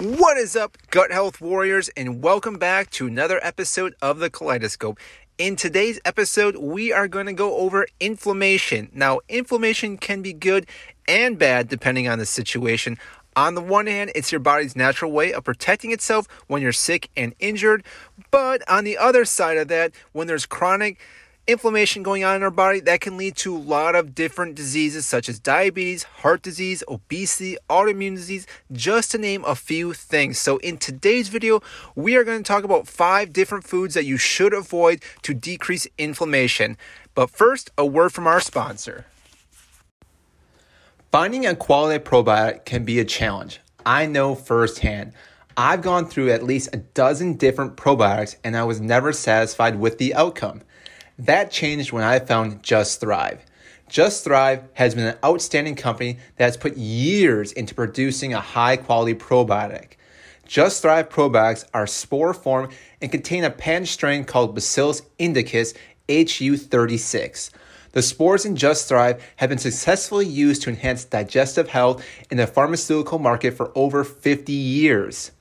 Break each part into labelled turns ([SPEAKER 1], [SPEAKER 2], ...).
[SPEAKER 1] What is up, gut health warriors, and welcome back to another episode of the Kaleidoscope. In today's episode, we are going to go over inflammation. Now, inflammation can be good and bad depending on the situation. On the one hand, it's your body's natural way of protecting itself when you're sick and injured. But on the other side of that, when there's chronic inflammation going on in our body that can lead to a lot of different diseases such as diabetes, heart disease, obesity, autoimmune disease, just to name a few things. So, in today's video, we are going to talk about five different foods that you should avoid to decrease inflammation. But first, a word from our sponsor. Finding a quality probiotic can be a challenge. I know firsthand. I've gone through at least a dozen different probiotics and I was never satisfied with the outcome. That changed when I found Just Thrive. Just Thrive has been an outstanding company that has put years into producing a high quality probiotic. Just Thrive probiotics are spore form and contain a patent strain called Bacillus indicus HU36. The spores in Just Thrive have been successfully used to enhance digestive health in the pharmaceutical market for over 50 years.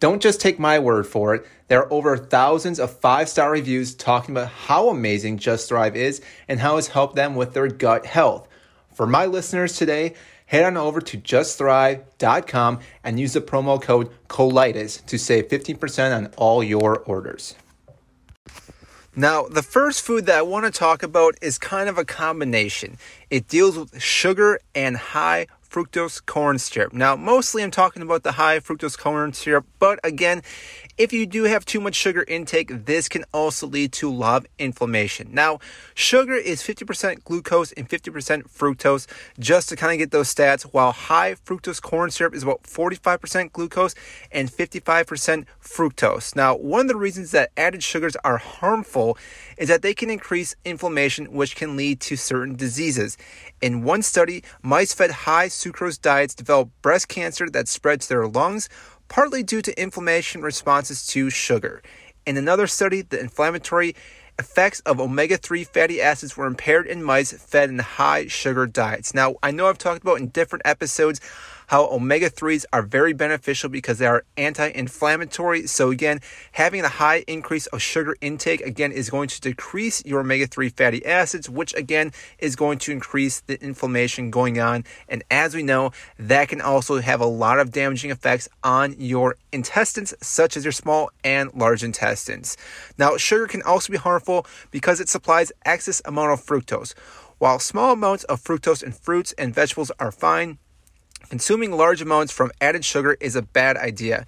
[SPEAKER 1] Don't just take my word for it. There are over thousands of five star reviews talking about how amazing Just Thrive is and how it's helped them with their gut health. For my listeners today, head on over to justthrive.com and use the promo code COLITIS to save 15% on all your orders. Now, the first food that I want to talk about is kind of a combination. It deals with sugar and high fructose corn syrup. Now, mostly I'm talking about the high fructose corn syrup, but again, if you do have too much sugar intake, this can also lead to of inflammation. Now, sugar is 50% glucose and 50% fructose, just to kind of get those stats, while high fructose corn syrup is about 45% glucose and 55% fructose. Now, one of the reasons that added sugars are harmful is that they can increase inflammation, which can lead to certain diseases. In one study, mice fed high sucrose diets develop breast cancer that spread to their lungs partly due to inflammation responses to sugar. In another study, the inflammatory effects of omega 3 fatty acids were impaired in mice fed in high sugar diets. Now, I know I've talked about in different episodes how omega 3s are very beneficial because they are anti inflammatory. So, again, having a high increase of sugar intake, again, is going to decrease your omega 3 fatty acids, which again is going to increase the inflammation going on. And as we know, that can also have a lot of damaging effects on your intestines, such as your small and large intestines. Now, sugar can also be harmful because it supplies excess amount of fructose. While small amounts of fructose in fruits and vegetables are fine, Consuming large amounts from added sugar is a bad idea.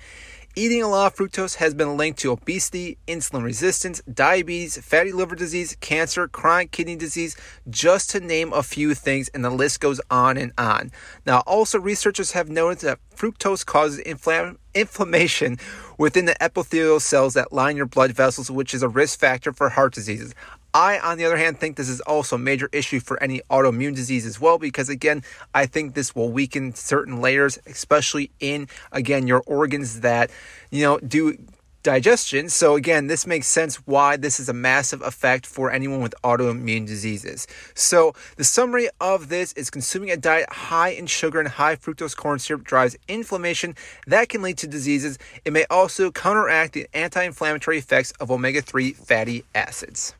[SPEAKER 1] Eating a lot of fructose has been linked to obesity, insulin resistance, diabetes, fatty liver disease, cancer, chronic kidney disease, just to name a few things, and the list goes on and on. Now, also, researchers have noted that fructose causes inflammation inflammation within the epithelial cells that line your blood vessels, which is a risk factor for heart diseases. I, on the other hand, think this is also a major issue for any autoimmune disease as well, because again, I think this will weaken certain layers, especially in, again, your organs that, you know, do digestion. So, again, this makes sense why this is a massive effect for anyone with autoimmune diseases. So, the summary of this is consuming a diet high in sugar and high fructose corn syrup drives inflammation that can lead to diseases. It may also counteract the anti inflammatory effects of omega 3 fatty acids.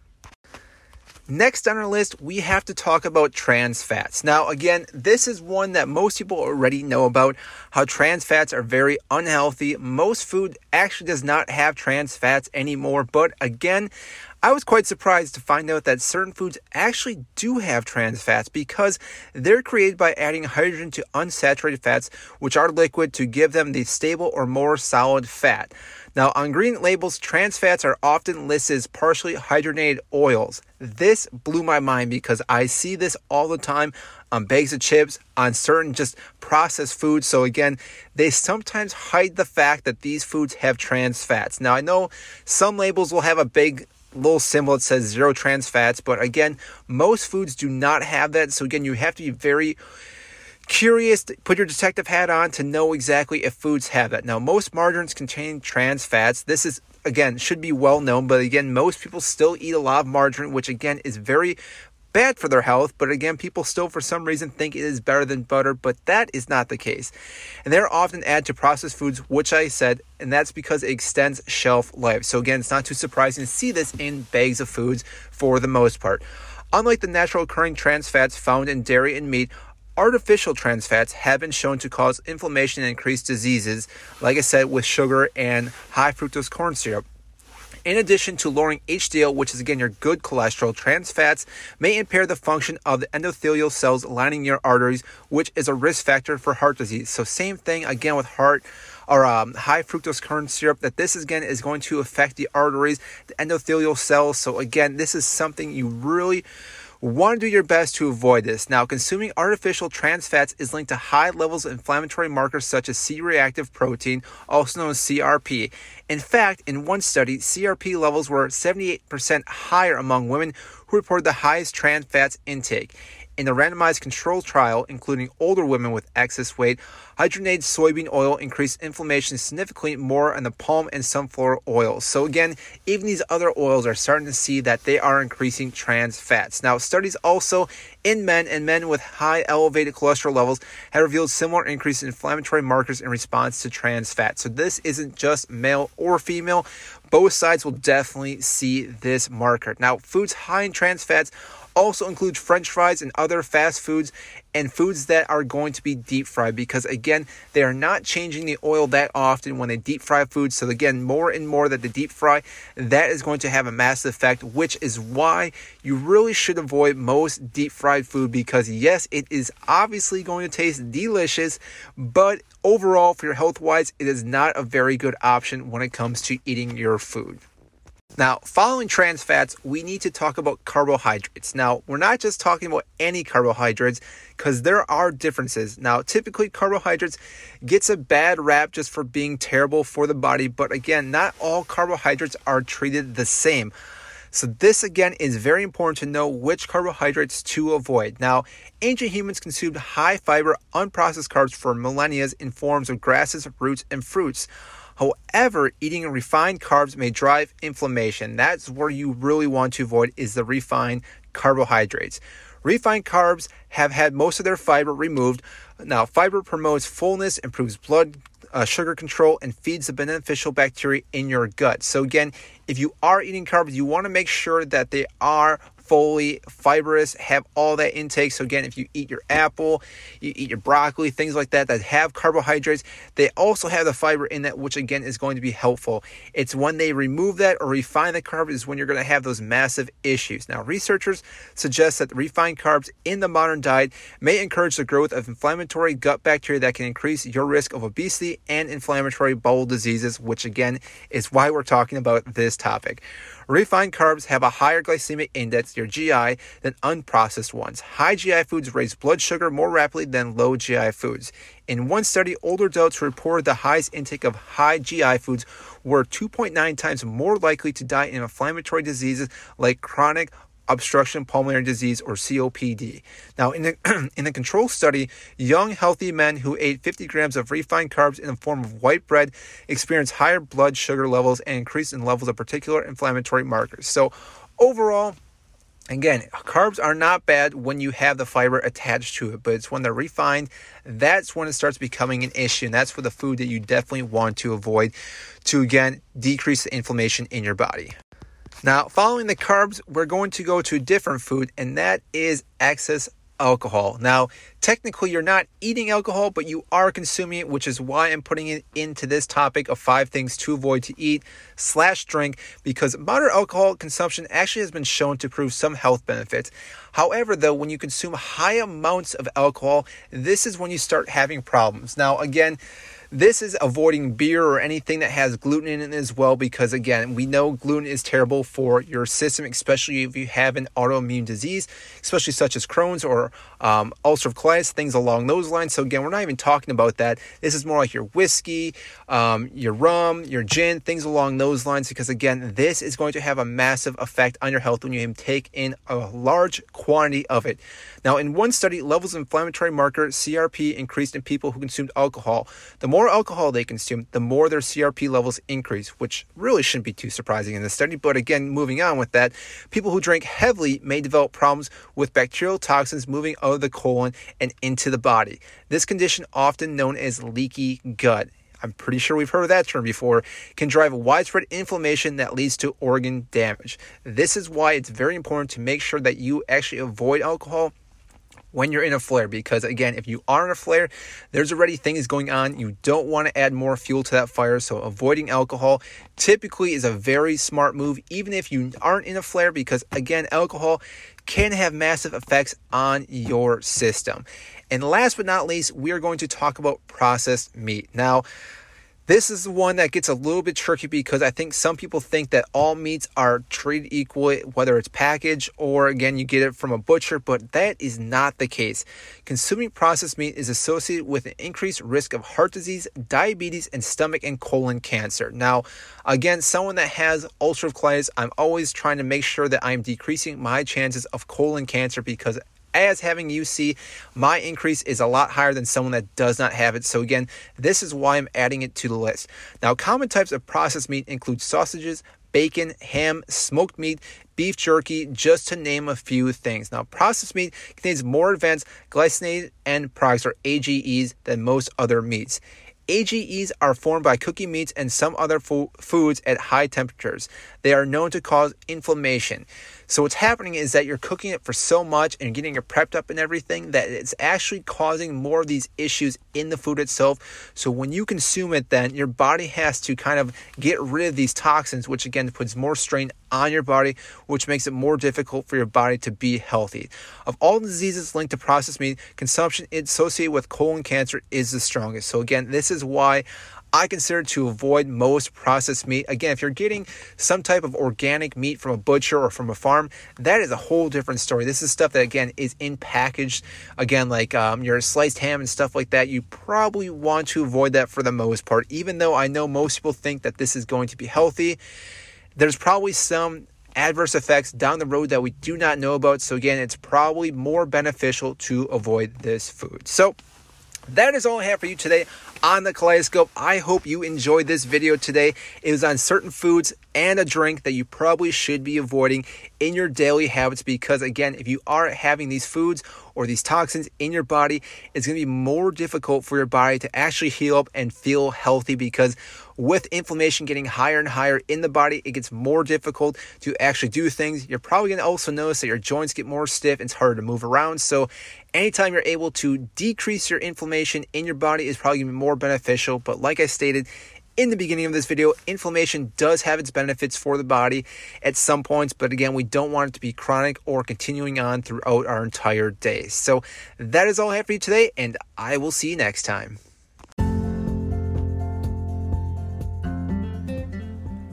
[SPEAKER 1] Next on our list, we have to talk about trans fats. Now, again, this is one that most people already know about how trans fats are very unhealthy. Most food actually does not have trans fats anymore, but again, I was quite surprised to find out that certain foods actually do have trans fats because they're created by adding hydrogen to unsaturated fats, which are liquid, to give them the stable or more solid fat. Now, on green labels, trans fats are often listed as partially hydrogenated oils. This blew my mind because I see this all the time on bags of chips, on certain just processed foods. So, again, they sometimes hide the fact that these foods have trans fats. Now, I know some labels will have a big little symbol that says zero trans fats. But again, most foods do not have that. So again, you have to be very curious, put your detective hat on to know exactly if foods have that. Now, most margarines contain trans fats. This is again should be well known, but again, most people still eat a lot of margarine, which again is very bad for their health, but again, people still for some reason think it is better than butter, but that is not the case. And they're often added to processed foods, which I said, and that's because it extends shelf life. So again, it's not too surprising to see this in bags of foods for the most part. Unlike the natural occurring trans fats found in dairy and meat, artificial trans fats have been shown to cause inflammation and increase diseases, like I said, with sugar and high fructose corn syrup. In addition to lowering HDL, which is again your good cholesterol, trans fats may impair the function of the endothelial cells lining your arteries, which is a risk factor for heart disease. So, same thing again with heart or um, high fructose corn syrup, that this again is going to affect the arteries, the endothelial cells. So, again, this is something you really want to do your best to avoid this. Now, consuming artificial trans fats is linked to high levels of inflammatory markers such as C reactive protein, also known as CRP. In fact, in one study, CRP levels were 78% higher among women who reported the highest trans fats intake. In a randomized control trial, including older women with excess weight, hydrogenated soybean oil increased inflammation significantly more than the palm and sunflower oils. So again, even these other oils are starting to see that they are increasing trans fats. Now, studies also in men and men with high elevated cholesterol levels have revealed similar increase in inflammatory markers in response to trans fat. So this isn't just male or female. Both sides will definitely see this marker. Now, foods high in trans fats also includes french fries and other fast foods and foods that are going to be deep fried because again they are not changing the oil that often when they deep fry food. So again more and more that they deep fry that is going to have a massive effect which is why you really should avoid most deep fried food because yes it is obviously going to taste delicious but overall for your health wise it is not a very good option when it comes to eating your food now, following trans fats, we need to talk about carbohydrates. Now, we're not just talking about any carbohydrates because there are differences. Now, typically carbohydrates gets a bad rap just for being terrible for the body, but again, not all carbohydrates are treated the same. So this again is very important to know which carbohydrates to avoid. Now, ancient humans consumed high fiber unprocessed carbs for millennia in forms of grasses, roots, and fruits. However, eating refined carbs may drive inflammation. That's where you really want to avoid is the refined carbohydrates. Refined carbs have had most of their fiber removed. Now, fiber promotes fullness, improves blood uh, sugar control, and feeds the beneficial bacteria in your gut. So, again, if you are eating carbs, you want to make sure that they are fully fibrous, have all that intake. So again, if you eat your apple, you eat your broccoli, things like that that have carbohydrates, they also have the fiber in that, which again is going to be helpful. It's when they remove that or refine the carbs is when you're going to have those massive issues. Now, researchers suggest that refined carbs in the modern diet may encourage the growth of inflammatory gut bacteria that can increase your risk of obesity and inflammatory bowel diseases, which again is why we're talking about this topic. Refined carbs have a higher glycemic index, your GI, than unprocessed ones. High GI foods raise blood sugar more rapidly than low GI foods. In one study, older adults reported the highest intake of high GI foods were 2.9 times more likely to die in inflammatory diseases like chronic obstruction pulmonary disease or COPD. Now, in the, in the control study, young healthy men who ate 50 grams of refined carbs in the form of white bread experienced higher blood sugar levels and increase in levels of particular inflammatory markers. So, overall, Again, carbs are not bad when you have the fiber attached to it, but it's when they're refined, that's when it starts becoming an issue. And that's for the food that you definitely want to avoid to, again, decrease the inflammation in your body. Now, following the carbs, we're going to go to a different food, and that is excess alcohol. Now, technically, you're not eating alcohol, but you are consuming it, which is why I'm putting it into this topic of five things to avoid to eat slash drink, because moderate alcohol consumption actually has been shown to prove some health benefits. However, though, when you consume high amounts of alcohol, this is when you start having problems. Now, again, this is avoiding beer or anything that has gluten in it as well, because again, we know gluten is terrible for your system, especially if you have an autoimmune disease, especially such as Crohn's or um, ulcerative colitis, things along those lines. So again, we're not even talking about that. This is more like your whiskey, um, your rum, your gin, things along those lines. Because again, this is going to have a massive effect on your health when you take in a large quantity of it. Now, in one study, levels of inflammatory marker CRP increased in people who consumed alcohol. The more alcohol they consume, the more their CRP levels increase, which really shouldn't be too surprising in this study. But again, moving on with that, people who drink heavily may develop problems with bacterial toxins moving out of the colon and into the body. This condition, often known as leaky gut, I'm pretty sure we've heard that term before, can drive widespread inflammation that leads to organ damage. This is why it's very important to make sure that you actually avoid alcohol when you're in a flare because again if you are in a flare there's already things going on. You don't want to add more fuel to that fire so avoiding alcohol typically is a very smart move even if you aren't in a flare because again alcohol can have massive effects on your system. And last but not least we are going to talk about processed meat. Now this is the one that gets a little bit tricky because I think some people think that all meats are treated equally, whether it's packaged or again you get it from a butcher, but that is not the case. Consuming processed meat is associated with an increased risk of heart disease, diabetes, and stomach and colon cancer. Now, again, someone that has ulcerative colitis, I'm always trying to make sure that I'm decreasing my chances of colon cancer because as having UC, my increase is a lot higher than someone that does not have it. So again, this is why I'm adding it to the list. Now, common types of processed meat include sausages, bacon, ham, smoked meat, beef jerky, just to name a few things. Now, processed meat contains more advanced glycinated end products or AGEs than most other meats. AGEs are formed by cooking meats and some other fo- foods at high temperatures. They are known to cause inflammation. So what's happening is that you're cooking it for so much and getting it prepped up and everything that it's actually causing more of these issues in the food itself. So when you consume it, then your body has to kind of get rid of these toxins, which again puts more strain on your body, which makes it more difficult for your body to be healthy. Of all diseases linked to processed meat, consumption associated with colon cancer is the strongest. So again, this is why I consider to avoid most processed meat. Again, if you're getting some type of organic meat from a butcher or from a farm, that is a whole different story. This is stuff that, again, is in packaged. Again, like um, your sliced ham and stuff like that, you probably want to avoid that for the most part. Even though I know most people think that this is going to be healthy, there's probably some adverse effects down the road that we do not know about. So, again, it's probably more beneficial to avoid this food. So, that is all I have for you today on the Kaleidoscope. I hope you enjoyed this video today. It was on certain foods and a drink that you probably should be avoiding in your daily habits because, again, if you are having these foods or these toxins in your body, it's going to be more difficult for your body to actually heal up and feel healthy because with inflammation getting higher and higher in the body, it gets more difficult to actually do things. You're probably going to also notice that your joints get more stiff and it's harder to move around. So, anytime you're able to decrease your inflammation in your body is probably going to be more beneficial. But, like I stated, in the beginning of this video, inflammation does have its benefits for the body at some points, but again, we don't want it to be chronic or continuing on throughout our entire day. So that is all I have for you today, and I will see you next time.